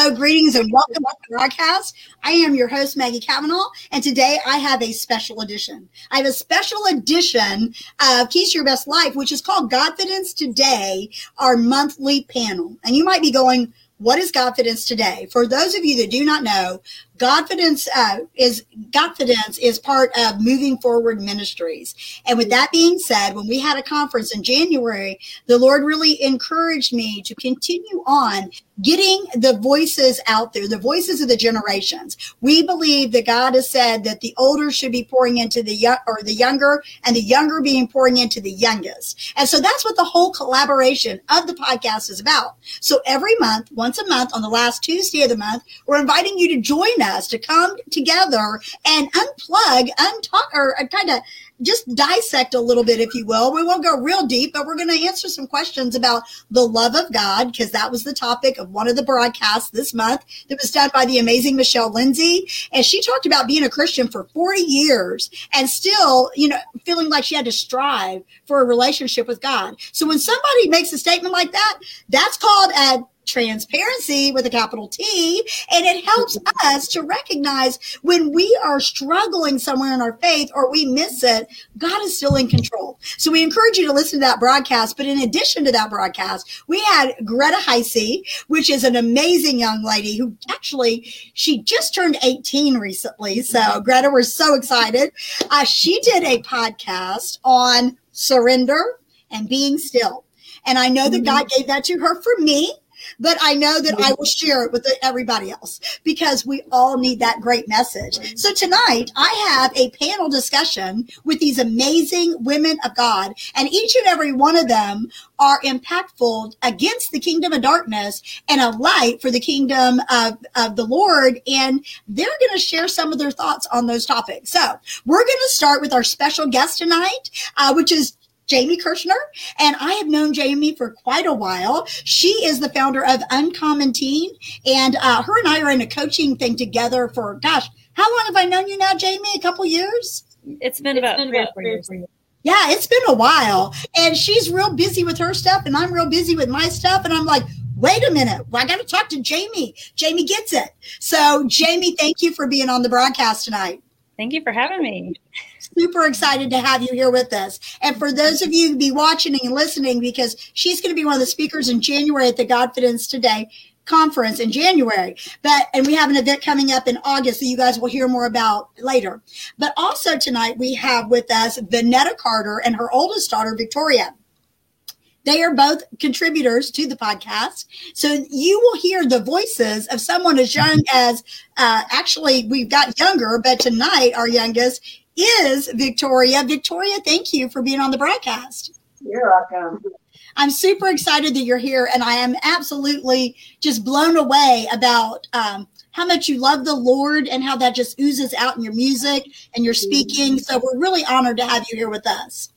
Hello, greetings, and welcome to the broadcast. I am your host, Maggie Cavanaugh, and today I have a special edition. I have a special edition of Keys to Your Best Life, which is called Godfidence Today, our monthly panel. And you might be going, what is Godfidence today? For those of you that do not know, Godfidence uh, is Godfidence is part of Moving Forward Ministries. And with that being said, when we had a conference in January, the Lord really encouraged me to continue on getting the voices out there, the voices of the generations. We believe that God has said that the older should be pouring into the young or the younger, and the younger being pouring into the youngest. And so that's what the whole collaboration of the podcast is about. So every month, once a month, on the last Tuesday of the month, we're inviting you to join us to come together and unplug, untalk, or uh, kind of just dissect a little bit, if you will. We won't go real deep, but we're going to answer some questions about the love of God, because that was the topic of one of the broadcasts this month that was done by the amazing Michelle Lindsay. And she talked about being a Christian for 40 years and still, you know, feeling like she had to strive for a relationship with God. So when somebody makes a statement like that, that's called a transparency with a capital T. And it helps us to recognize when we are struggling somewhere in our faith or we miss it, God is still in control. So we encourage you to listen to that broadcast. But in addition to that broadcast, we had Greta Heisey, which is an amazing young lady who actually, she just turned 18 recently. So Greta, we're so excited. Uh, she did a podcast on surrender and being still. And I know that mm-hmm. God gave that to her for me but I know that I will share it with everybody else because we all need that great message. So tonight I have a panel discussion with these amazing women of God and each and every one of them are impactful against the kingdom of darkness and a light for the kingdom of, of the Lord. And they're going to share some of their thoughts on those topics. So we're going to start with our special guest tonight, uh, which is Jamie Kirschner, and I have known Jamie for quite a while. She is the founder of Uncommon Teen, and uh, her and I are in a coaching thing together for, gosh, how long have I known you now, Jamie? A couple years? It's been about three or four years. Yeah, it's been a while. And she's real busy with her stuff, and I'm real busy with my stuff. And I'm like, wait a minute, I got to talk to Jamie. Jamie gets it. So, Jamie, thank you for being on the broadcast tonight. Thank you for having me super excited to have you here with us. And for those of you who be watching and listening, because she's going to be one of the speakers in January at the Godfidence Today conference in January. But and we have an event coming up in August that you guys will hear more about later. But also tonight we have with us Vonetta Carter and her oldest daughter Victoria. They are both contributors to the podcast. So you will hear the voices of someone as young as, uh, actually, we've got younger, but tonight our youngest is Victoria. Victoria, thank you for being on the broadcast. You're welcome. I'm super excited that you're here, and I am absolutely just blown away about um, how much you love the Lord and how that just oozes out in your music and your speaking. So we're really honored to have you here with us.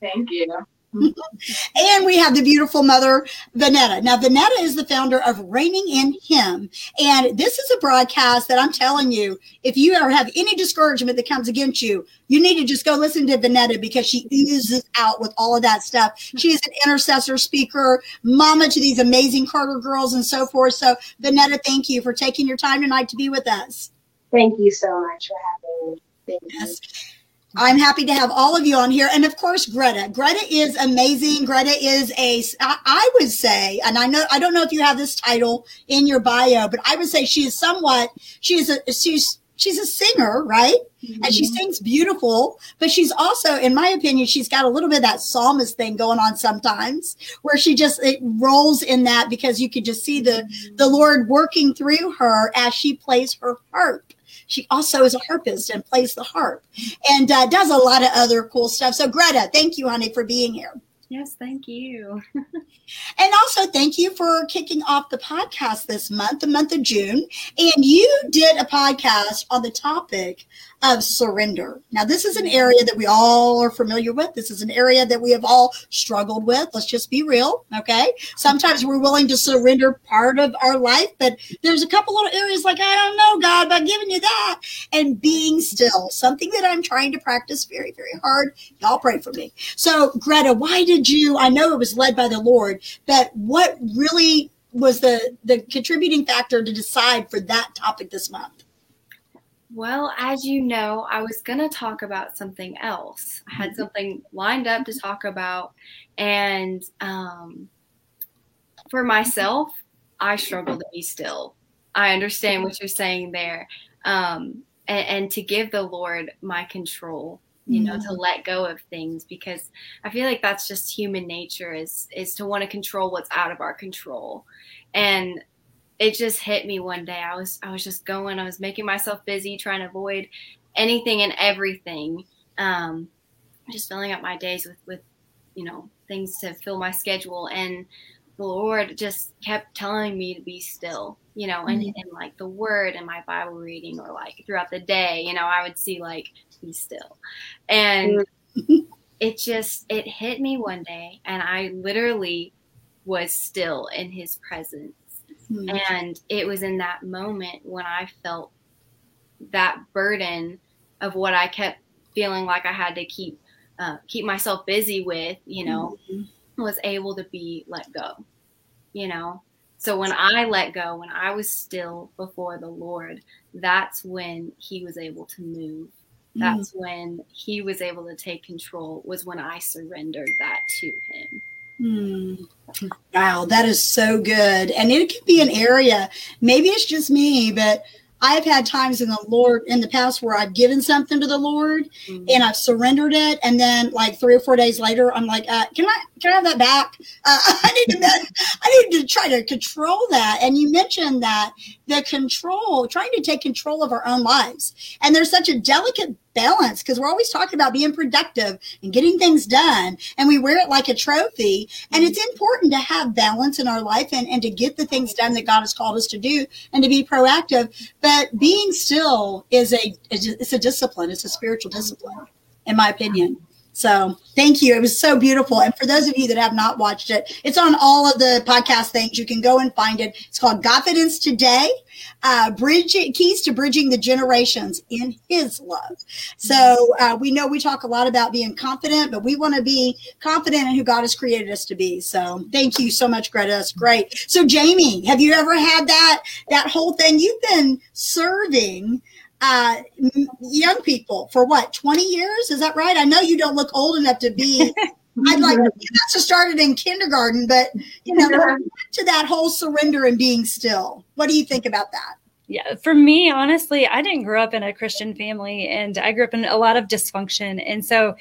Thank you. And we have the beautiful mother, Vonetta. Now, Vonetta is the founder of Reigning in Him. And this is a broadcast that I'm telling you, if you ever have any discouragement that comes against you, you need to just go listen to Vonetta because she oozes out with all of that stuff. She is an intercessor speaker, mama to these amazing Carter girls and so forth. So, Vonetta, thank you for taking your time tonight to be with us. Thank you so much for having me. Thank yes. You. I'm happy to have all of you on here. And of course, Greta. Greta is amazing. Greta is a, I would say, and I know, I don't know if you have this title in your bio, but I would say she is somewhat, she is a, she's, she's a singer, right? Mm-hmm. And she mm-hmm. sings beautiful, but she's also, in my opinion, she's got a little bit of that psalmist thing going on sometimes where she just, it rolls in that because you could just see the, mm-hmm. the Lord working through her as she plays her harp. She also is a harpist and plays the harp and uh, does a lot of other cool stuff. So, Greta, thank you, honey, for being here. Yes, thank you. and also, thank you for kicking off the podcast this month, the month of June. And you did a podcast on the topic of surrender. Now, this is an area that we all are familiar with. This is an area that we have all struggled with. Let's just be real. Okay. Sometimes we're willing to surrender part of our life, but there's a couple little areas like, I don't know, God, about giving you that and being still, something that I'm trying to practice very, very hard. Y'all pray for me. So, Greta, why did you? I know it was led by the Lord, but what really was the the contributing factor to decide for that topic this month? Well, as you know, I was going to talk about something else. I had something lined up to talk about. And um, for myself, I struggle to be still. I understand what you're saying there. Um, and, and, to give the Lord my control, you know, to let go of things because I feel like that's just human nature is is to want to control what's out of our control. And it just hit me one day. I was I was just going. I was making myself busy, trying to avoid anything and everything. Um, just filling up my days with with you know things to fill my schedule, and the Lord just kept telling me to be still. You know, and, mm-hmm. and like the word and my Bible reading, or like throughout the day, you know, I would see like be still, and mm-hmm. it just it hit me one day, and I literally was still in His presence Mm-hmm. And it was in that moment when I felt that burden of what I kept feeling like I had to keep uh, keep myself busy with, you know, mm-hmm. was able to be let go, you know. So when I let go, when I was still before the Lord, that's when He was able to move. That's mm-hmm. when He was able to take control. Was when I surrendered that to Him. Hmm. Wow, that is so good. And it could be an area, maybe it's just me, but I've had times in the Lord in the past where I've given something to the Lord mm-hmm. and I've surrendered it, and then like three or four days later, I'm like, uh, "Can I can I have that back? Uh, I need to I need to try to control that." And you mentioned that the control, trying to take control of our own lives, and there's such a delicate balance because we're always talking about being productive and getting things done and we wear it like a trophy. And it's important to have balance in our life and, and to get the things done that god has called us to do and to be proactive. But being still is a it's a discipline. It's a spiritual discipline in my opinion so thank you. It was so beautiful. And for those of you that have not watched it, it's on all of the podcast things. You can go and find it. It's called Godfidence Today, uh, Bridge Keys to Bridging the Generations in His Love. So uh, we know we talk a lot about being confident, but we want to be confident in who God has created us to be. So thank you so much, Greta. That's great. So Jamie, have you ever had that that whole thing? You've been serving uh, young people for what 20 years? Is that right? I know you don't look old enough to be i'd like to start it in kindergarten but you know to that whole surrender and being still. What do you think about that? Yeah, for me, honestly, I didn't grow up in a Christian family and I grew up in a lot of dysfunction. And so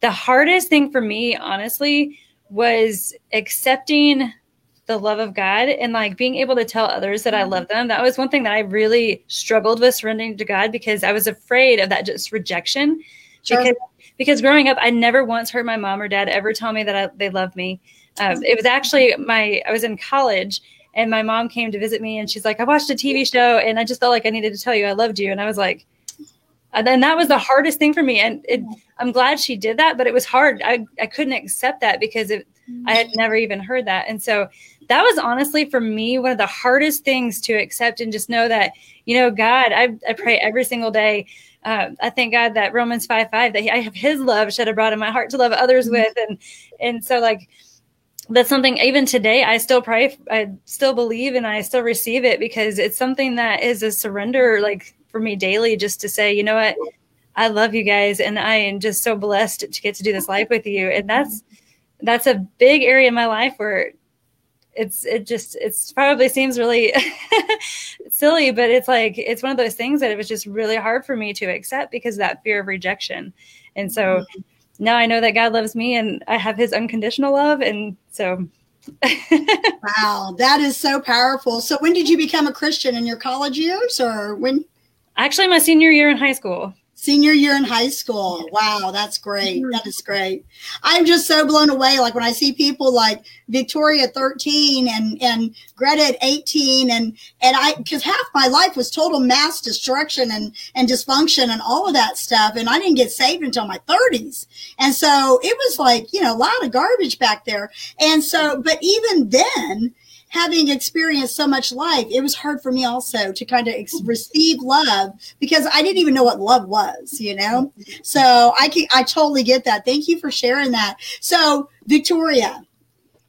the hardest thing for me, honestly, was accepting the love of God and like being able to tell others that I mm-hmm. love them. That was one thing that I really struggled with surrendering to God because I was afraid of that just rejection. Sure. Because because growing up, I never once heard my mom or dad ever tell me that I, they loved me. Um, it was actually my I was in college and my mom came to visit me and she's like, I watched a TV show and I just felt like I needed to tell you I loved you. And I was like, and then that was the hardest thing for me. And it, I'm glad she did that, but it was hard. I, I couldn't accept that because it, I had never even heard that. And so that was honestly for me one of the hardest things to accept and just know that, you know, God, I, I pray every single day. Uh, I thank God that Romans 5 5, that I have his love shed abroad in my heart to love others mm-hmm. with. And, and so like, that's something even today I still pray, I still believe and I still receive it because it's something that is a surrender, like for me daily, just to say, you know what, I love you guys and I am just so blessed to get to do this life with you. And that's, that's a big area in my life where it's it just it's probably seems really silly but it's like it's one of those things that it was just really hard for me to accept because of that fear of rejection. And so mm-hmm. now i know that god loves me and i have his unconditional love. And so wow that is so powerful. So when did you become a christian? In your college years or when? Actually my senior year in high school senior year in high school. Wow, that's great. Mm-hmm. That is great. I'm just so blown away. Like when I see people like Victoria 13 and and Greta at 18 and and I because half my life was total mass destruction and and dysfunction and all of that stuff. And I didn't get saved until my 30s. And so it was like, you know, a lot of garbage back there. And so, but even then, having experienced so much life, it was hard for me also to kind of ex- receive love because I didn't even know what love was, you know? So I can, I totally get that. Thank you for sharing that. So, Victoria,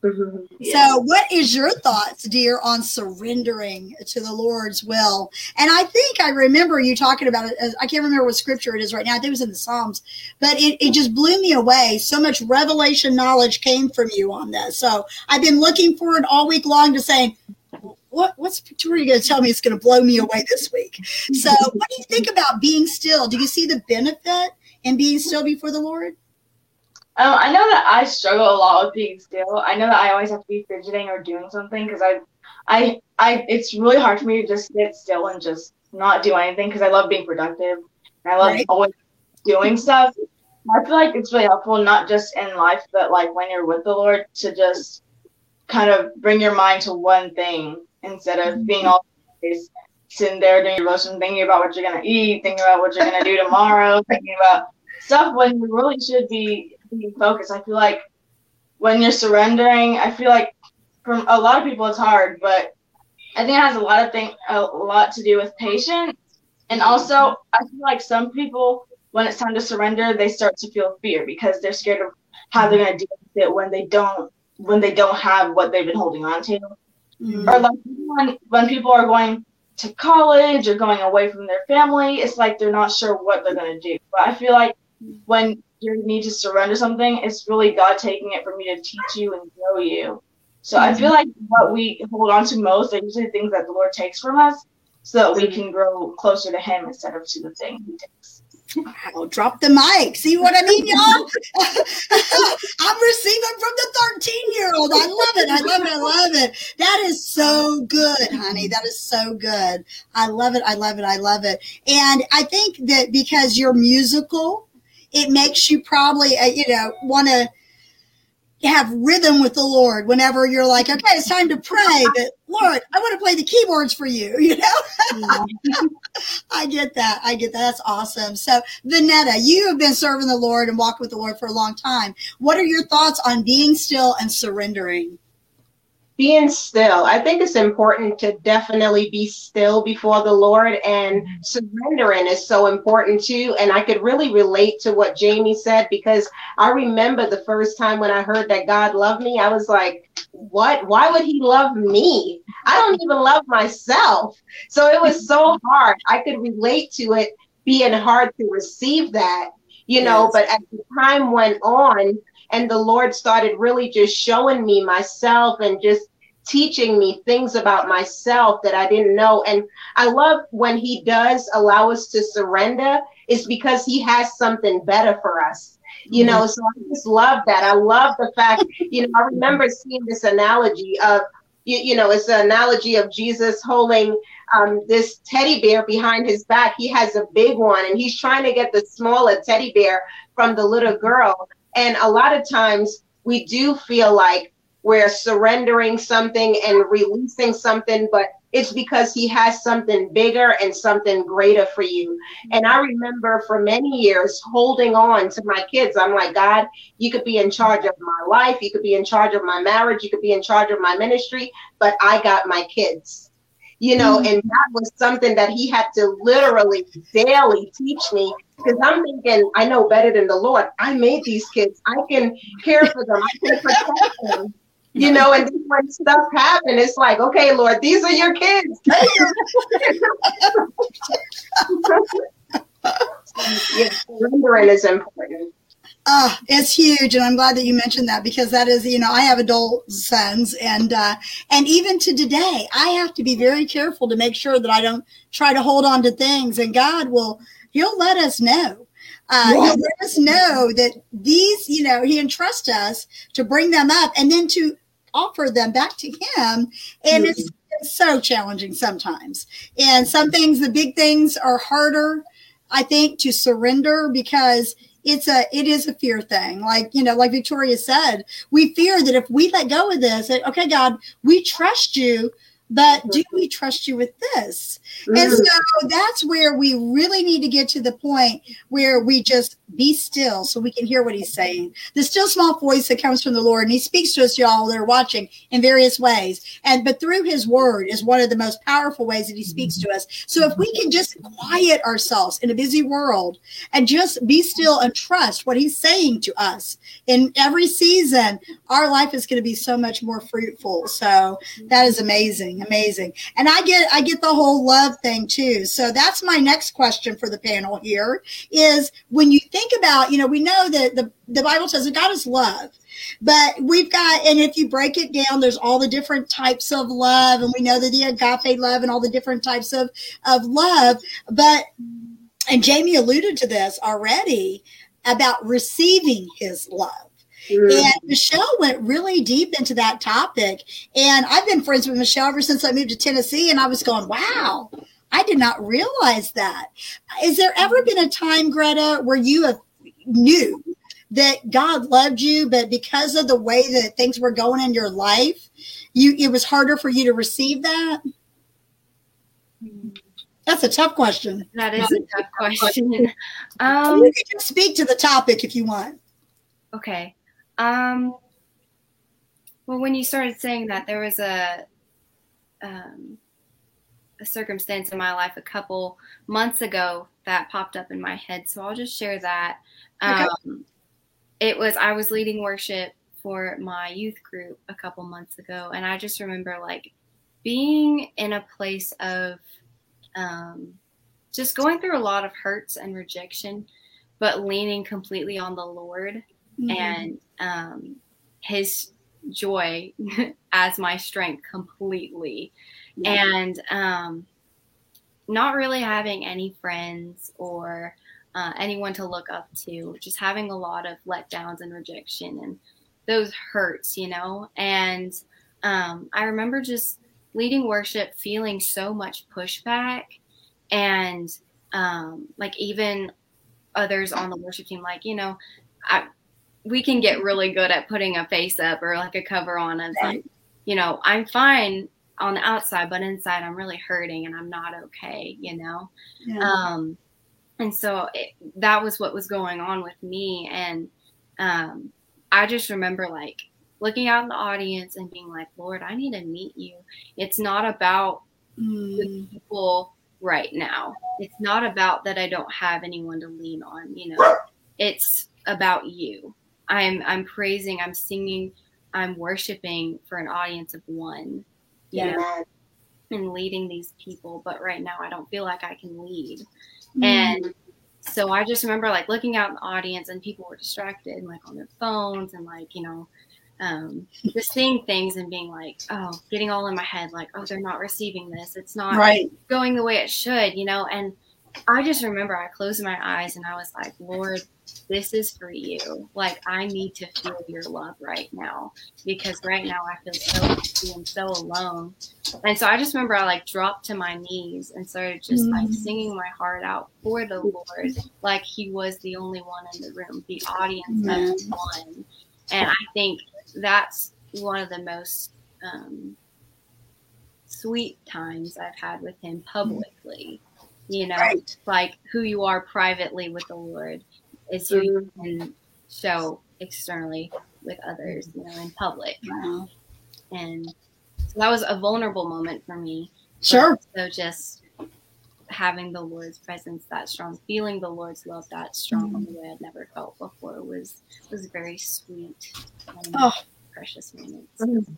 Mm-hmm. So, what is your thoughts, dear, on surrendering to the Lord's will? And I think I remember you talking about it. I can't remember what scripture it is right now. I think it was in the Psalms, but it, it just blew me away. So much revelation knowledge came from you on this. So, I've been looking forward all week long to saying, what, what's Victoria going to tell me? It's going to blow me away this week. So, what do you think about being still? Do you see the benefit in being still before the Lord? Um, I know that I struggle a lot with being still. I know that I always have to be fidgeting or doing something because I, I, I. It's really hard for me to just sit still and just not do anything because I love being productive and I love Right. always doing stuff. I feel like it's really helpful, not just in life, but like when you're with the Lord, to just kind of bring your mind to one thing instead of being all always sitting there doing your devotion, thinking about what you're gonna eat, thinking about what you're gonna do tomorrow, thinking about stuff when you really should be being focused. I feel like when you're surrendering, I feel like from a lot of people it's hard, but I think it has a lot of thing a lot to do with patience. And also I feel like some people when it's time to surrender, they start to feel fear because they're scared of how they're gonna deal with it when they don't when they don't have what they've been holding on to Mm. or like when when people are going to college or going away from their family, it's like they're not sure what they're gonna do. But I feel like when you need to surrender something, it's really God taking it for me to teach you and grow you. So I feel like what we hold on to most are usually things that the Lord takes from us, so that we can grow closer to Him instead of to the thing He takes. Wow, drop the mic. See what I mean, y'all? I'm receiving from the 13 year old. I love it. I love it. I love it. That is so good, honey. That is so good. I love it. I love it. I love it. And I think that because you're musical, it makes you probably, uh, you know, want to have rhythm with the Lord whenever you're like, okay, it's time to pray. But Lord, I want to play the keyboards for you, you know? I get that. I get that. That's awesome. So, Vonetta, you have been serving the Lord and walking with the Lord for a long time. What are your thoughts on being still and surrendering? Being still. I think it's important to definitely be still before the Lord and mm-hmm. surrendering is so important too. And I could really relate to what Jamie said because I remember the first time when I heard that God loved me, I was like, what? Why would he love me? I don't even love myself. So it was so hard. I could relate to it being hard to receive that, you know, Yes. but as the time went on, and the Lord started really just showing me myself and just teaching me things about myself that I didn't know. And I love when He does allow us to surrender, is because He has something better for us. You know, so I just love that. I love the fact, you know, I remember seeing this analogy of, you, you know, it's an analogy of Jesus holding um, this teddy bear behind his back. He has a big one and he's trying to get the smaller teddy bear from the little girl. And a lot of times we do feel like we're surrendering something and releasing something, but it's because he has something bigger and something greater for you. And I remember for many years holding on to my kids. I'm like, God, you could be in charge of my life, you could be in charge of my marriage, you could be in charge of my ministry, but I got my kids. You know, mm. and that was something that he had to literally daily teach me because I'm thinking I know better than the Lord. I made these kids. I can care for them. I can protect them. You know, and when stuff happen, it's like, okay, Lord, these are your kids. yeah, surrendering is important. Uh, it's huge, and I'm glad that you mentioned that because that is, you know, I have adult sons, and uh, and even to today, I have to be very careful to make sure that I don't try to hold on to things, and God will, He'll let us know. Uh, He'll let us know that these, you know, He entrusts us to bring them up, and then to offer them back to Him, and it's, it's so challenging sometimes. And some things, the big things, are harder, I think, to surrender because it's a it is a fear thing like you know like victoria said we fear that if we let go of this okay god we trust you but do we trust you with this? And Mm-hmm. so that's where we really need to get to the point where we just be still so we can hear what he's saying. The still small voice that comes from the Lord, and he speaks to us, y'all, that are watching in various ways. And but through his word is one of the most powerful ways that he speaks to us. So if we can just quiet ourselves in a busy world and just be still and trust what he's saying to us in every season, our life is going to be so much more fruitful. So that is amazing, amazing. And I get I get the whole love thing too. So that's my next question for the panel here is when you think about, you know, we know that the, the Bible says that God is love. But we've got, and if you break it down, there's all the different types of love, and we know that the agape love and all the different types of, of love. But, and Jamie alluded to this already about receiving his love. Mm-hmm. And Michelle went really deep into that topic. And I've been friends with Michelle ever since I moved to Tennessee. And I was going, wow, I did not realize that. Is there ever been a time, Greta, where you have knew that God loved you, but because of the way that things were going in your life, you it was harder for you to receive that? That's a tough question. That is a tough question. Um, you can speak to the topic if you want. okay. Um, well, when you started saying that, there was a um, a circumstance in my life a couple months ago that popped up in my head, so I'll just share that. Okay. Um, it was I was leading worship for my youth group a couple months ago, and I just remember like being in a place of um, just going through a lot of hurts and rejection, but leaning completely on the Lord Mm-hmm. and um, His joy as my strength completely, and um, not really having any friends or uh, anyone to look up to, just having a lot of letdowns and rejection and those hurts, you know. And um, I remember just leading worship, feeling so much pushback, and um, like even others on the worship team, like you know, I we can get really good at putting a face up or like a cover on and like, you know, I'm fine on the outside, but inside I'm really hurting and I'm not okay, you know. Yeah. Um, and so it, that was what was going on with me. And um, I just remember like looking out in the audience and being like, Lord, I need to meet you. It's not about the Mm. people right now. It's not about that I don't have anyone to lean on, you know. It's about you. I'm I'm praising, I'm singing, I'm worshiping for an audience of one. Yeah. know, and leading these people, but right now I don't feel like I can lead. Mm. And so I just remember like looking out in the audience and people were distracted and like on their phones and like, you know, um, just seeing things and being like, oh, getting all in my head, like, oh, they're not receiving this. It's not right. going the way it should, you know? And I just remember I closed my eyes and I was like, Lord, this is for you. Like, I need to feel your love right now because right now I feel so empty and so alone. And so I just remember I like dropped to my knees and started just like Mm. singing my heart out for the Lord, like He was the only one in the room, the audience Amen. of one. And I think that's one of the most um, sweet times I've had with Him publicly. You know, Right. like who you are privately with the Lord is who you can show externally with others, you know, in public. And so that was a vulnerable moment for me. Sure. So just having the Lord's presence that strong, feeling the Lord's love that strong in a way I'd never felt before was was very sweet and Oh. precious moments. Mm-hmm.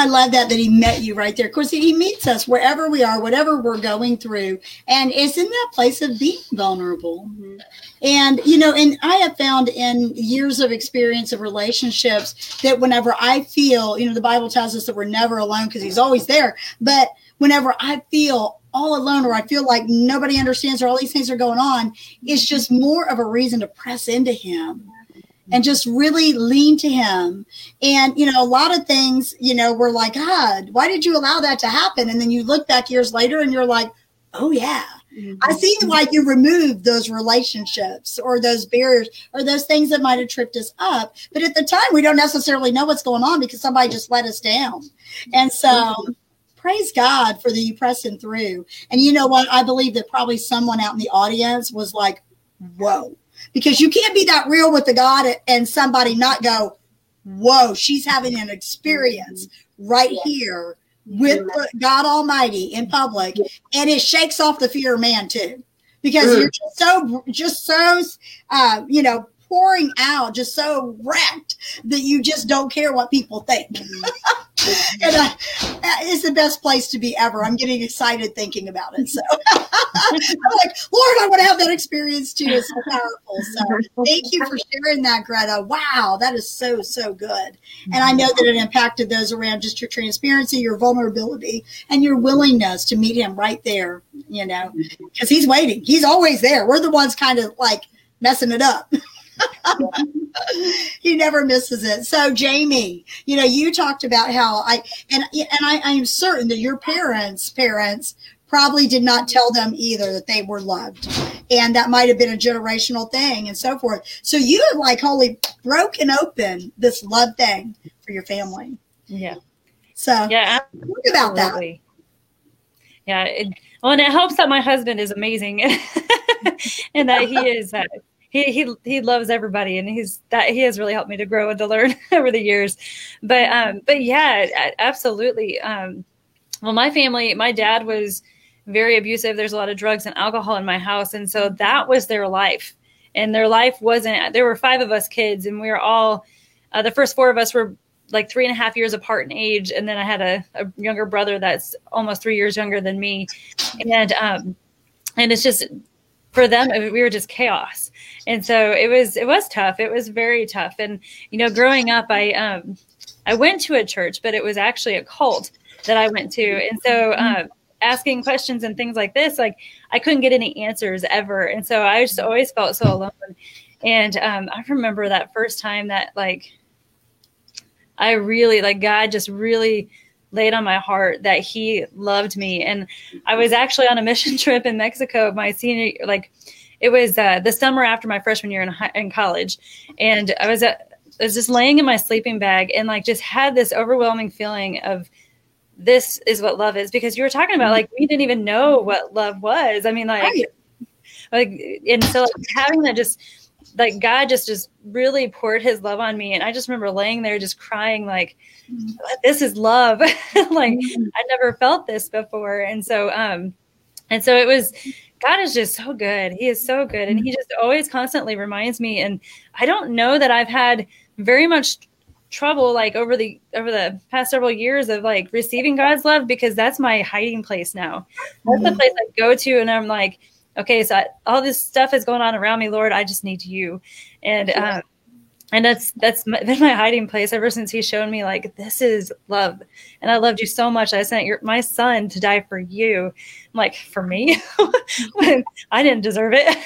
I love that that he met you right there. Of course, he meets us wherever we are, whatever we're going through, and it's in that place of being vulnerable. Mhm. And you know, and I have found in years of experience of relationships that whenever I feel, you know, the Bible tells us that we're never alone because He's always there. But whenever I feel all alone or I feel like nobody understands or all these things are going on, it's just more of a reason to press into Him Mm-hmm. and just really lean to Him. And you know, a lot of things, you know, we're like, God, why did you allow that to happen? And then you look back years later and you're like, oh yeah. Mm-hmm. I see why you removed those relationships or those barriers or those things that might have tripped us up. But at the time, we don't necessarily know what's going on because somebody just let us down. And so mm-hmm. praise God for the you pressing through. And you know what? I believe that probably someone out in the audience was like, whoa, because you can't be that real with the God and somebody not go, whoa, she's having an experience right here with God Almighty in public, and it shakes off the fear of man too, because mm. you're just so just so uh, you know pouring out, just so wrecked that you just don't care what people think. And uh, it's the best place to be ever. I'm getting excited thinking about it. So I'm like, Lord, I want to have that experience too. It's so powerful. So thank you for sharing that, Greta. Wow, that is so, so good. And I know that it impacted those around just your transparency, your vulnerability, and your willingness to meet him right there, you know, because he's waiting. He's always there. We're the ones kind of like messing it up. he never misses it. So, Jamie, you know, you talked about how I and and I, I am certain that your parents' parents probably did not tell them either that they were loved, and that might have been a generational thing and so forth. So, you have like holy broken open this love thing for your family. Yeah. So, yeah, think about that. Yeah. It, well, and it helps that my husband is amazing and that he is. Uh, he he he loves everybody and he's that he has really helped me to grow and to learn over the years. But um but yeah absolutely. Um well my family my dad was very abusive. There's a lot of drugs and alcohol in my house. And so that was their life. And their life wasn't there were five of us kids and we were all uh, the first four of us were like three and a half years apart in age. And then i had a, a younger brother that's almost three years younger than me. And um and it's just for them we were just chaos. And so it was it was tough. It was very tough. And you know growing up i um i went to a church but it was actually a cult that i went to. And so um asking questions and things like this like i couldn't get any answers ever. And so i just always felt so alone. And um i remember that first time that like i really like god just really laid on my heart that he loved me. And I was actually on a mission trip in Mexico, my senior, like it was uh, the summer after my freshman year in, high, in college. And I was at, I was just laying in my sleeping bag and like just had this overwhelming feeling of this is what love is because you were talking about like we didn't even know what love was. I mean like right. like and so like, having that just like God just just really poured his love on me. And I just remember laying there just crying like this is love. Like mm-hmm. I never felt this before. And so um and so it was God is just so good. He is so good. And he just always constantly reminds me. And I don't know that I've had very much trouble like over the over the past several years of like receiving God's love because that's my hiding place now. That's the mm-hmm. place I go to and I'm like okay, so I, all this stuff is going on around me, Lord. I just need you, and um, and that's that's been my hiding place ever since He showed me like this is love, and I loved you so much. I sent your my son to die for you. I'm like for me, I didn't deserve it.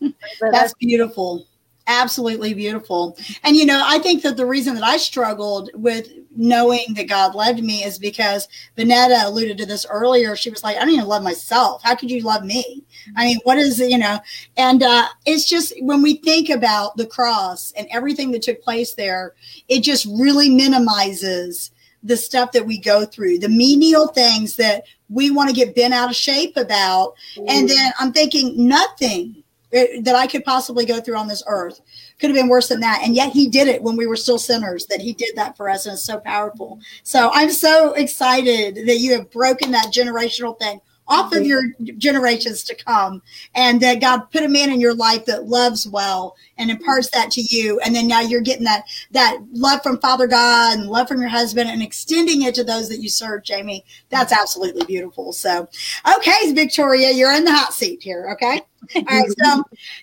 that's beautiful absolutely beautiful. And you know, I think that the reason that I struggled with knowing that God loved me is because Vonetta alluded to this earlier. She was like, I don't even love myself. How could you love me? I mean, what is it, you know? And uh, it's just when we think about the cross and everything that took place there, it just really minimizes the stuff that we go through, the menial things that we want to get bent out of shape about. And then I'm thinking nothing that I could possibly go through on this earth could have been worse than that. And yet he did it when we were still sinners, that he did that for us. And it's so powerful. So I'm so excited that you have broken that generational thing off of your generations to come and that God put a man in your life that loves well and imparts that to you. And then now you're getting that, that love from Father God and love from your husband and extending it to those that you serve, Jamie. That's absolutely beautiful. So, okay, Victoria, you're in the hot seat here. Okay. All right.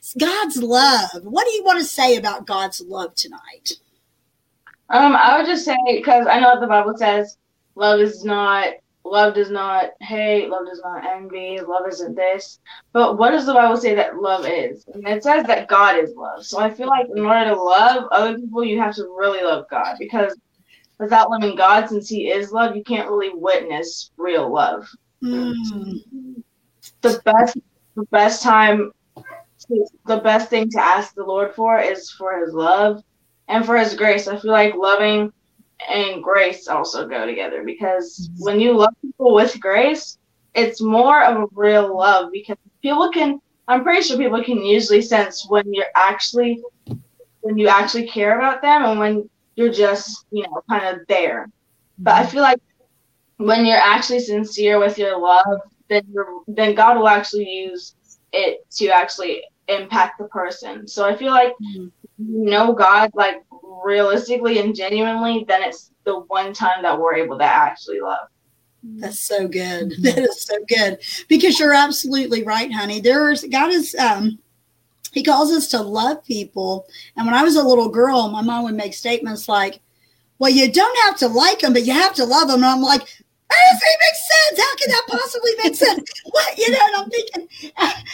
So God's love. What do you want to say about God's love tonight? Um, I would just say, because I know what the Bible says, love is not love does not hate, love does not envy, love isn't this. But what does the Bible say that love is? And it says that God is love. So I feel like in order to love other people, you have to really love God because without loving God, since He is love, you can't really witness real love. Mm. The best, the best time, the best thing to ask the Lord for is for His love and for His grace. I feel like loving and grace also go together because when you love people with grace, it's more of a real love because people can I'm pretty sure people can usually sense when you're actually when you actually care about them and when you're just, you know, kind of there. But I feel like when you're actually sincere with your love, then you're, then God will actually use it to actually impact the person. So I feel like mm-hmm. you know God like realistically and genuinely, then it's the one time that we're able to actually love. That's so good. That is so good because you're absolutely right, honey. There's God is um he calls us to love people. And when I was a little girl, my mom would make statements like, "Well, you don't have to like them, but you have to love them." And I'm like, that doesn't make sense. How can that possibly make sense? What you know? And I'm thinking,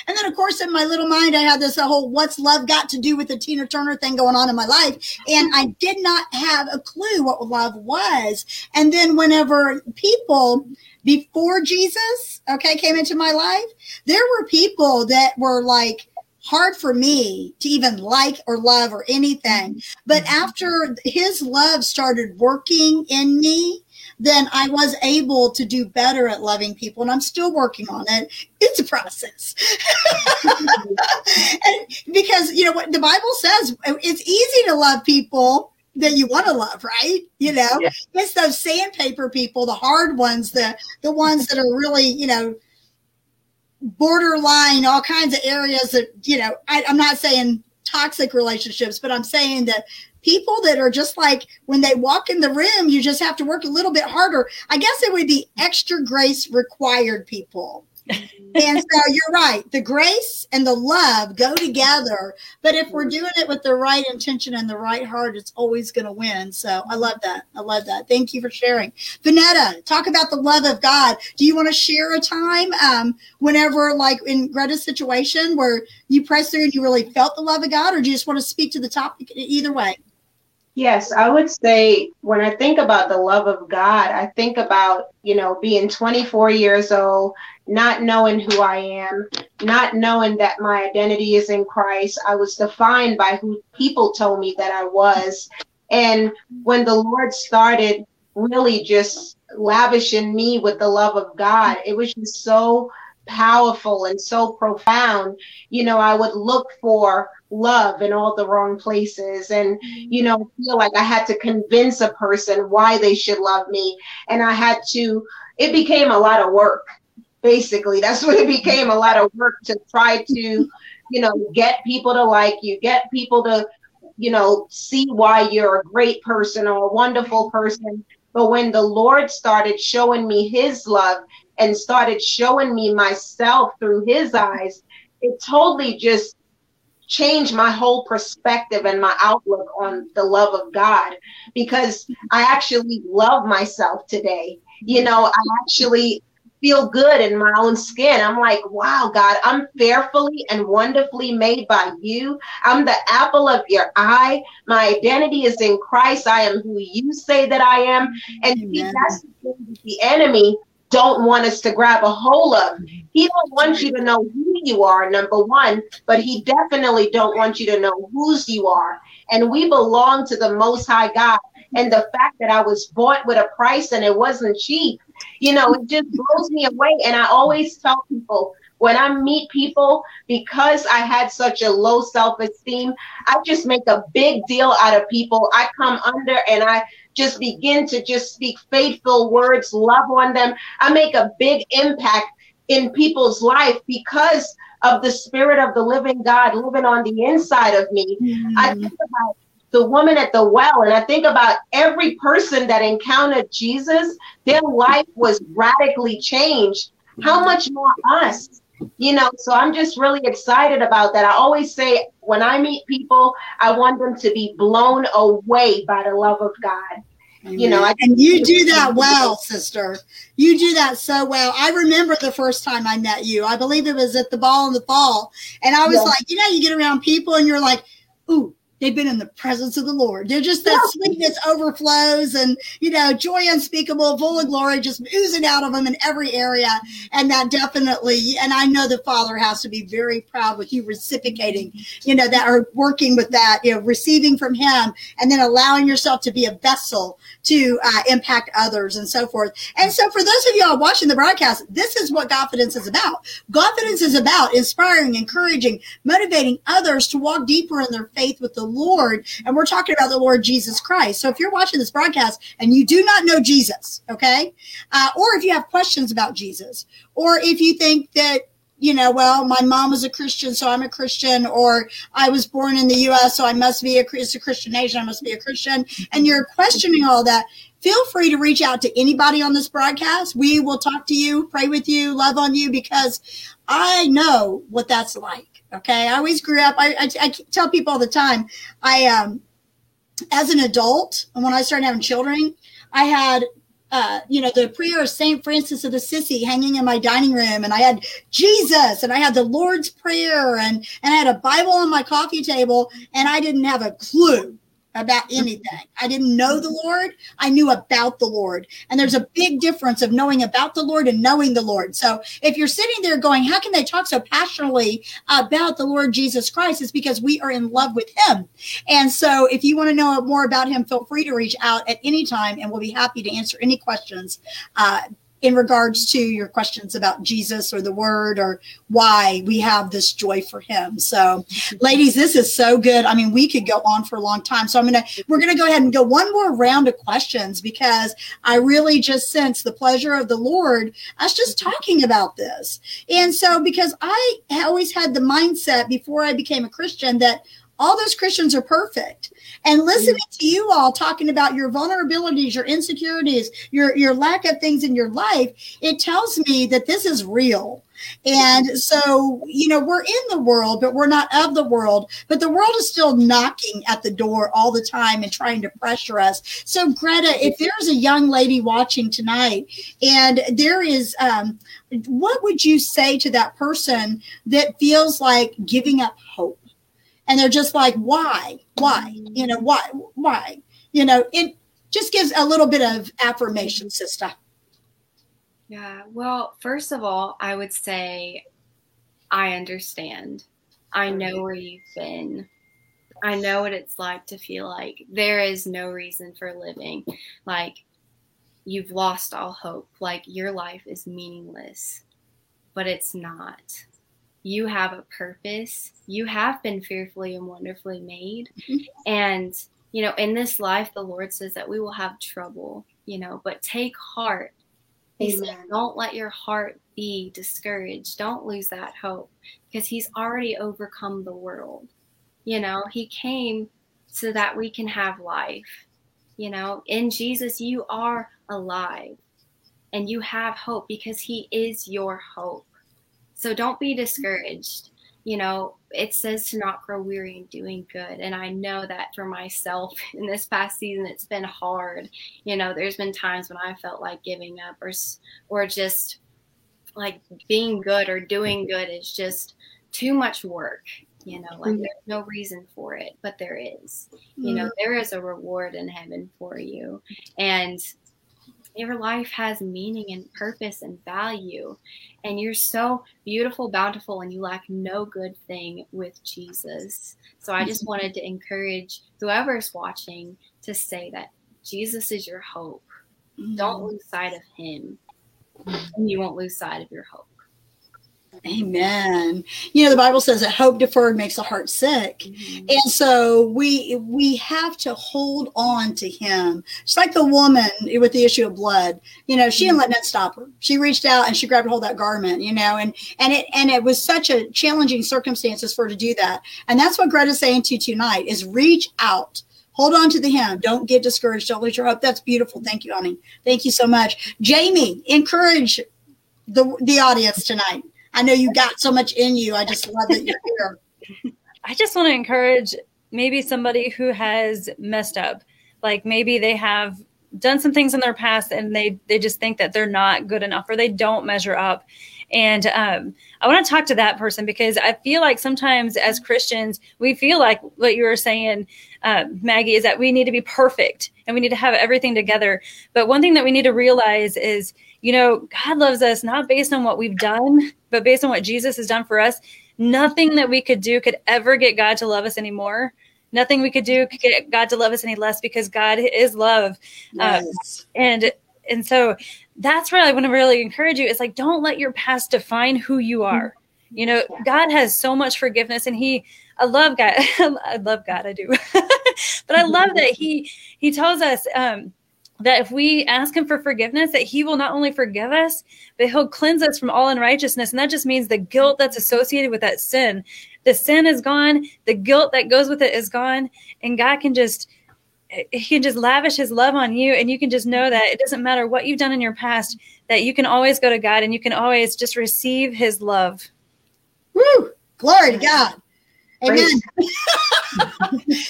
and then of course in my little mind I had this whole "What's love got to do with the Tina Turner thing going on in my life?" And I did not have a clue what love was. And then whenever people before Jesus, okay, came into my life, there were people that were like hard for me to even like or love or anything. But mm-hmm. after his love started working in me, then I was able to do better at loving people. And I'm still working on it. It's a process. And because, you know, what the Bible says, it's easy to love people that you want to love, right? You know, yeah. it's those sandpaper people, the hard ones, the the ones that are really, you know, borderline, all kinds of areas that, you know, I, I'm not saying toxic relationships, but I'm saying that people that are just like when they walk in the room, you just have to work a little bit harder. I guess it would be extra grace required people and so you're right. The grace and the love go together. But if we're doing it with the right intention and the right heart, it's always going to win. So I love that. I love that. Thank you for sharing. Vonetta, talk about the love of God. Do you want to share a time um, whenever, like in Greta's situation, where you pressed through and you really felt the love of God, or do you just want to speak to the topic either way? Yes, I would say when I think about the love of God, I think about, you know, being 24 years old, not knowing who I am, not knowing that my identity is in Christ. I was defined by who people told me that I was. And when the Lord started really just lavishing me with the love of God, it was just so powerful and so profound. You know, I would look for love in all the wrong places. And you know feel like i had to convince a person why they should love me. And i had to it became a lot of work basically. That's what it became a lot of work to try to you know get people to like you get people to you know see why you're a great person or a wonderful person. But when the lord started showing me his love and started showing me myself through his eyes it totally just changed my whole perspective and my outlook on the love of God because I actually love myself today. You know, I actually feel good in my own skin. I'm like, wow, God, I'm fearfully and wonderfully made by you. I'm the apple of your eye. My identity is in Christ. I am who you say that I am. And see, that's the enemy don't want us to grab a hold of. He don't want you to know who you are, number one, but he definitely don't want you to know whose you are. And we belong to the Most High God. And the fact that I was bought with a price and it wasn't cheap, you know, it just blows me away. And I always tell people when I meet people, because I had such a low self esteem, I just make a big deal out of people. I come under and I just begin to just speak faithful words, love on them. I make a big impact in people's life because of the spirit of the living God living on the inside of me. Mm-hmm. I think about the woman at the well, and I think about every person that encountered Jesus, their life was radically changed. How much more us? You know, so I'm just really excited about that. I always say when I meet people, I want them to be blown away by the love of God. You know, I, and you do that well, sister. You do that so well. I remember the first time I met you. I believe it was at the ball in the fall. And I was yeah. like, you know, you get around people and you're like, ooh, they've been in the presence of the Lord. They're just that sweetness overflows and, you know, joy unspeakable, full of glory, just oozing out of them in every area. And that definitely, and I know the Father has to be very proud with you reciprocating, you know, that are working with that, you know, receiving from Him and then allowing yourself to be a vessel to uh, impact others and so forth. And so, for those of y'all watching the broadcast, this is what confidence is about. Confidence is about inspiring, encouraging, motivating others to walk deeper in their faith with the Lord. And we're talking about the Lord Jesus Christ. So, if you're watching this broadcast and you do not know Jesus, okay, uh, or if you have questions about Jesus, or if you think that you know, well, my mom was a Christian, so I'm a Christian, or I was born in the U.S., so I must be a, it's a Christian nation, I must be a Christian, and you're questioning all that. Feel free to reach out to anybody on this broadcast. We will talk to you, pray with you, love on you, because I know what that's like. Okay, I always grew up. I, I, I tell people all the time. I um, as an adult, and when I started having children, I had uh, you know, the prayer of St. Francis of Assisi hanging in my dining room. And I had Jesus and I had the Lord's Prayer and, and I had a Bible on my coffee table and I didn't have a clue about anything. I didn't know the Lord. I knew about the Lord. And there's a big difference of knowing about the Lord and knowing the Lord. So if you're sitting there going, how can they talk so passionately about the Lord Jesus Christ? It's because we are in love with him. And so if you want to know more about him, feel free to reach out at any time and we'll be happy to answer any questions. Uh, in regards to your questions about Jesus or the word or why we have this joy for him. So ladies, this is so good. I mean, we could go on for a long time. So I'm going to, we're going to go ahead and go one more round of questions because I really just sense the pleasure of the Lord us just talking about this. And so because I always had the mindset before I became a Christian that all those Christians are perfect. And listening to you all talking about your vulnerabilities, your insecurities, your, your lack of things in your life, it tells me that this is real. And so, you know, we're in the world, but we're not of the world. But the world is still knocking at the door all the time and trying to pressure us. So, Greta, if there's a young lady watching tonight and there is, um, what would you say to that person that feels like giving up hope? And they're just like why? Why? You know why? Why? You know it just gives a little bit of affirmation sister. Yeah. Well first of all i would say i understand. I know where you've been. I know what it's like to feel like there is no reason for living. Like you've lost all hope. Like your life is meaningless but it's not you have a purpose. You have been fearfully and wonderfully made. Mm-hmm. And, you know, in this life, the Lord says that we will have trouble, you know, but take heart. He said, don't let your heart be discouraged. Don't lose that hope because He's already overcome the world. You know, He came so that we can have life. You know, in Jesus, you are alive and you have hope because He is your hope. So don't be discouraged. You know, it says to not grow weary in doing good. And I know that for myself in this past season, it's been hard. You know, there's been times when I felt like giving up or, or just like being good or doing good is just too much work you know like mm-hmm. there's no reason for it but there is you know mm-hmm. there is a reward in heaven for you and your life has meaning and purpose and value. And you're so beautiful, bountiful, and you lack no good thing with Jesus. So I just mm-hmm. wanted to encourage whoever's watching to say that Jesus is your hope. Mm-hmm. Don't lose sight of him, and you won't lose sight of your hope. Amen. You know, the Bible says that hope deferred makes the heart sick. Mm-hmm. And so we we have to hold on to him. It's like the woman with the issue of blood. You know, she mm-hmm. didn't let that stop her. She reached out and she grabbed hold of that garment, you know, and and it and it was such a challenging circumstances for her to do that. And that's what Greta's saying to you tonight is reach out hold on to the hem. Don't get discouraged. Don't lose your hope. That's beautiful. Thank you, honey. Thank you so much. Jamie, encourage the, the audience tonight. I know you got so much in you. I just love that you're here. I just want to encourage maybe somebody who has messed up. Like maybe they have done some things in their past and they they just think that they're not good enough or they don't measure up and um, I want to talk to that person because I feel like sometimes as Christians, we feel like what you were saying, uh, Maggie, is that we need to be perfect and we need to have everything together. But one thing that we need to realize is, you know, God loves us not based on what we've done, but based on what Jesus has done for us. Nothing that we could do could ever get God to love us anymore nothing we could do could get God to love us any less because God is love. Um, yes. Um, and and so that's where I want to really encourage you. It's like, don't let your past define who you are. You know, God has so much forgiveness and he, I love God. I love God. I do. but I love that he, he tells us, um, that if we ask him for forgiveness that he will not only forgive us but he'll cleanse us from all unrighteousness. And that just means the guilt that's associated with that sin. The sin is gone. The guilt that goes with it is gone. And god can just he can just lavish his love on you. And you can just know that it doesn't matter what you've done in your past that you can always go to god and you can always just receive his love. Woo! glory to god amen.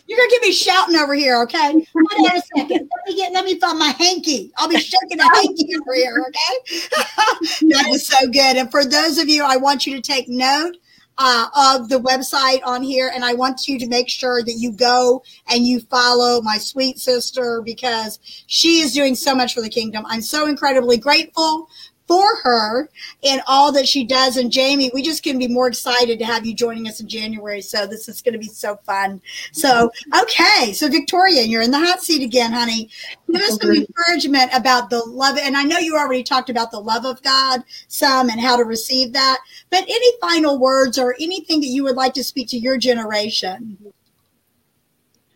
You're gonna get me shouting over here okay? Hold on a second. Let me get let me find my hanky. I'll be shaking a hanky over here okay? That is so good. And for those of you i want you to take note uh, of the website on here. And I want you to make sure that you go and you follow my sweet sister because she is doing so much for the kingdom. I'm so incredibly grateful for her and all that she does. And Jamie, we just can be more excited to have you joining us in January. So this is going to be so fun. So, okay. So Victoria, you're in the hot seat again, honey. Give us some encouragement about the love. And I know you already talked about the love of God some and how to receive that, but any final words or anything that you would like to speak to your generation?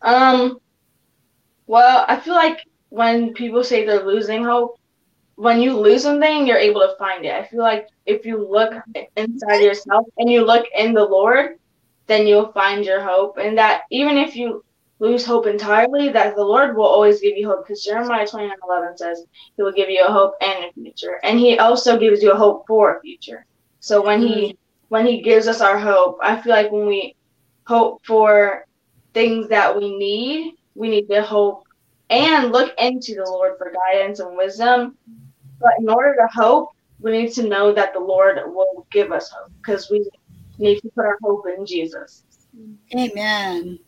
Um, well, I feel like when people say they're losing hope, when you lose something, you're able to find it. I feel like if you look inside yourself and you look in the Lord, then you'll find your hope. And that even if you lose hope entirely, that the Lord will always give you hope. Because Jeremiah 29 11 says he will give you a hope and a future. And he also gives you a hope for a future. So when he mm-hmm. when he gives us our hope, I feel like when we hope for things that we need, we need to hope and look into the Lord for guidance and wisdom but in order to hope, we need to know that the Lord will give us hope because we need to put our hope in Jesus. Amen.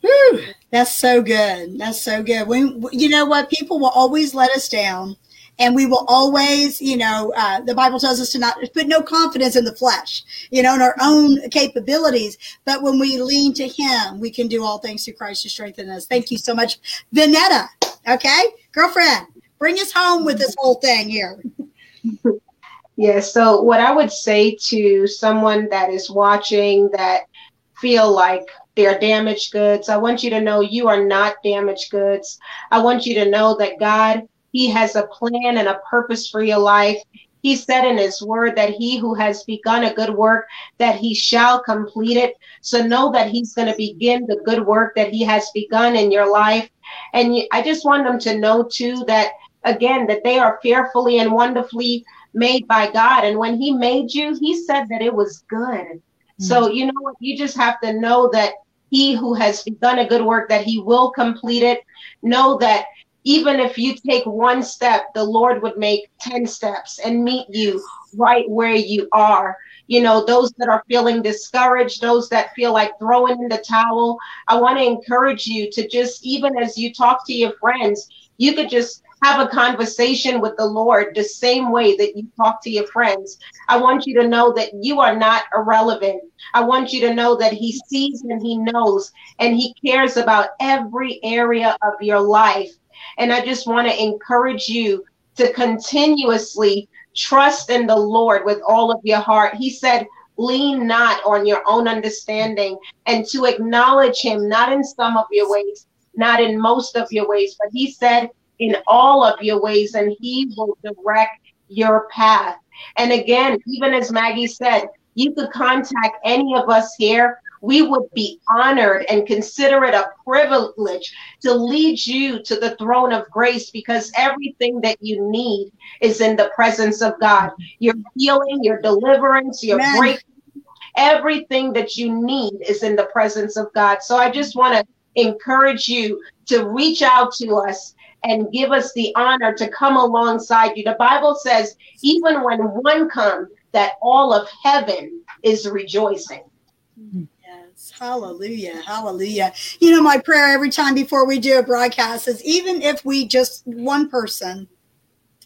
Whew, that's so good. That's so good. We, you know what? People will always let us down, and we will always, you know, uh, the Bible tells us to not put no confidence in the flesh, you know, in our own capabilities. But when we lean to Him, we can do all things through Christ to strengthen us. Thank you so much, Vonetta. Okay, girlfriend. Bring us home with this whole thing here. yeah, so what I would say to someone that is watching that feel like they're damaged goods, I want you to know you are not damaged goods. I want you to know that God, He has a plan and a purpose for your life. He said in his word that he who has begun a good work, that he shall complete it. So know that he's going to begin the good work that he has begun in your life. And I just want them to know too that again that they are fearfully and wonderfully made by God. And when He made you, He said that it was good. Mm-hmm. So, you know what? You just have to know that He who has done a good work, that He will complete it. Know that even if you take one step, the Lord would make 10 steps and meet you right where you are. You know, those that are feeling discouraged, those that feel like throwing in the towel, I want to encourage you to just, even as you talk to your friends, you could just have a conversation with the Lord the same way that you talk to your friends. I want you to know that you are not irrelevant. I want you to know that He sees and He knows and He cares about every area of your life. And I just want to encourage you to continuously trust in the Lord with all of your heart. He said, lean not on your own understanding and to acknowledge him not in some of your ways not in most of your ways but he said in all of your ways, and He will direct your path. And again, even as Maggie said, you could contact any of us here. We would be honored and consider it a privilege to lead you to the throne of grace because everything that you need is in the presence of God. Your healing, your deliverance, your Amen. breakthrough, everything that you need is in the presence of God. So I just want to encourage you to reach out to us and give us the honor to come alongside you. The Bible says, even when one comes, that all of heaven is rejoicing. Yes. Hallelujah. Hallelujah. You know, my prayer every time before we do a broadcast is even if we just one person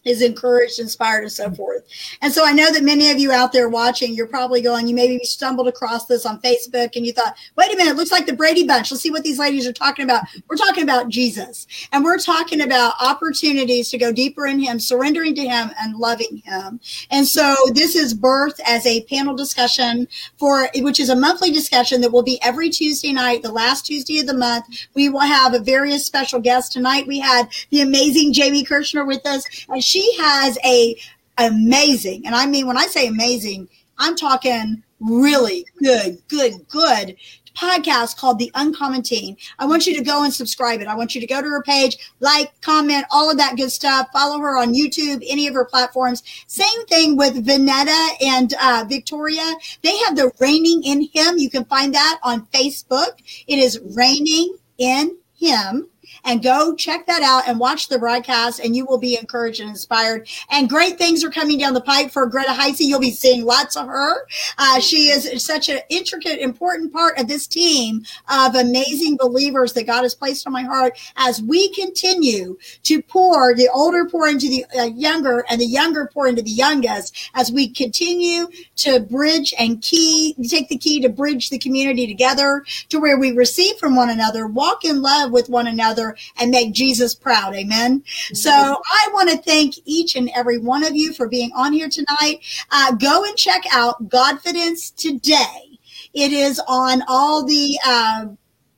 is encouraged, inspired, and so mm. forth. And so I know that many of you out there watching, you're probably going, you maybe stumbled across this on Facebook and you thought, wait a minute, it looks like the Brady Bunch. Let's see what these ladies are talking about. We're talking about Jesus and we're talking about opportunities to go deeper in Him, surrendering to Him, and loving Him. And so this is birth as a panel discussion for which is a monthly discussion that will be every Tuesday night, the last Tuesday of the month. We will have a various special guests. Tonight we had the amazing Jamie Kirschner with us, and she she has a amazing, and I mean when I say amazing, I'm talking really good, good, good podcast called The Uncommon Teen. I want you to go and subscribe it. I want you to go to her page, like, comment, all of that good stuff. Follow her on YouTube, any of her platforms. Same thing with Vonetta and uh, Victoria. They have the Reigning in Him. You can find that on Facebook. It is Reigning in Him and go check that out and watch the broadcast and you will be encouraged and inspired. And great things are coming down the pipe for Greta Heisey. You'll be seeing lots of her. Uh, she is such an intricate, important part of this team of amazing believers that God has placed on my heart as we continue to pour the older pour into the uh, younger and the younger pour into the youngest as we continue to bridge and key, take the key to bridge the community together to where we receive from one another, walk in love with one another, and make Jesus proud. Amen. So I want to thank each and every one of you for being on here tonight. Uh, go and check out Godfidence today. It is on all the, uh,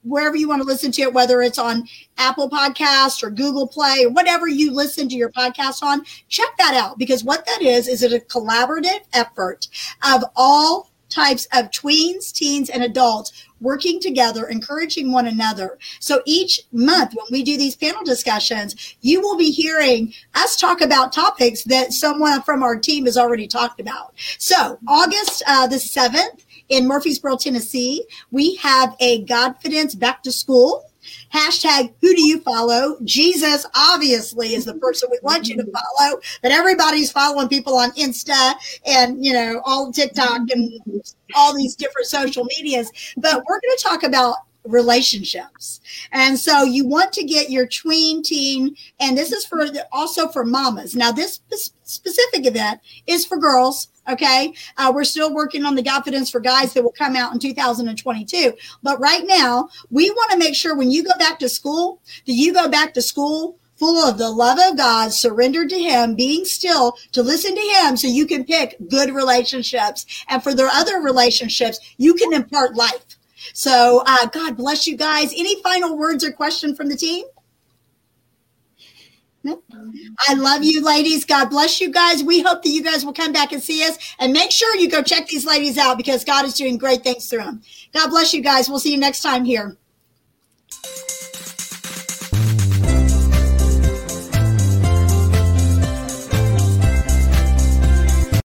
wherever you want to listen to it, whether it's on Apple Podcast or Google Play or whatever you listen to your podcast on, check that out because what that is is it a collaborative effort of all types of tweens, teens, and adults working together, encouraging one another. So each month when we do these panel discussions, you will be hearing us talk about topics that someone from our team has already talked about. So August uh, the 7th in Murfreesboro, Tennessee, we have a Godfidence back to school Hashtag who do you follow? Jesus obviously is the person we want you to follow, but everybody's following people on Insta and, you know, all TikTok and all these different social medias. But we're going to talk about relationships. And so you want to get your tween teen, and this is for also for mamas. Now, this specific event is for girls. Okay. Uh, we're still working on the confidence for guys that will come out in 2022. But right now, we want to make sure when you go back to school, that you go back to school full of the love of God, surrendered to Him, being still to listen to Him so you can pick good relationships. And for their other relationships, you can impart life. So, uh, God bless you guys. Any final words or question from the team? Nope. I love you, ladies. God bless you guys. We hope that you guys will come back and see us. And make sure you go check these ladies out because God is doing great things through them. God bless you guys. We'll see you next time here.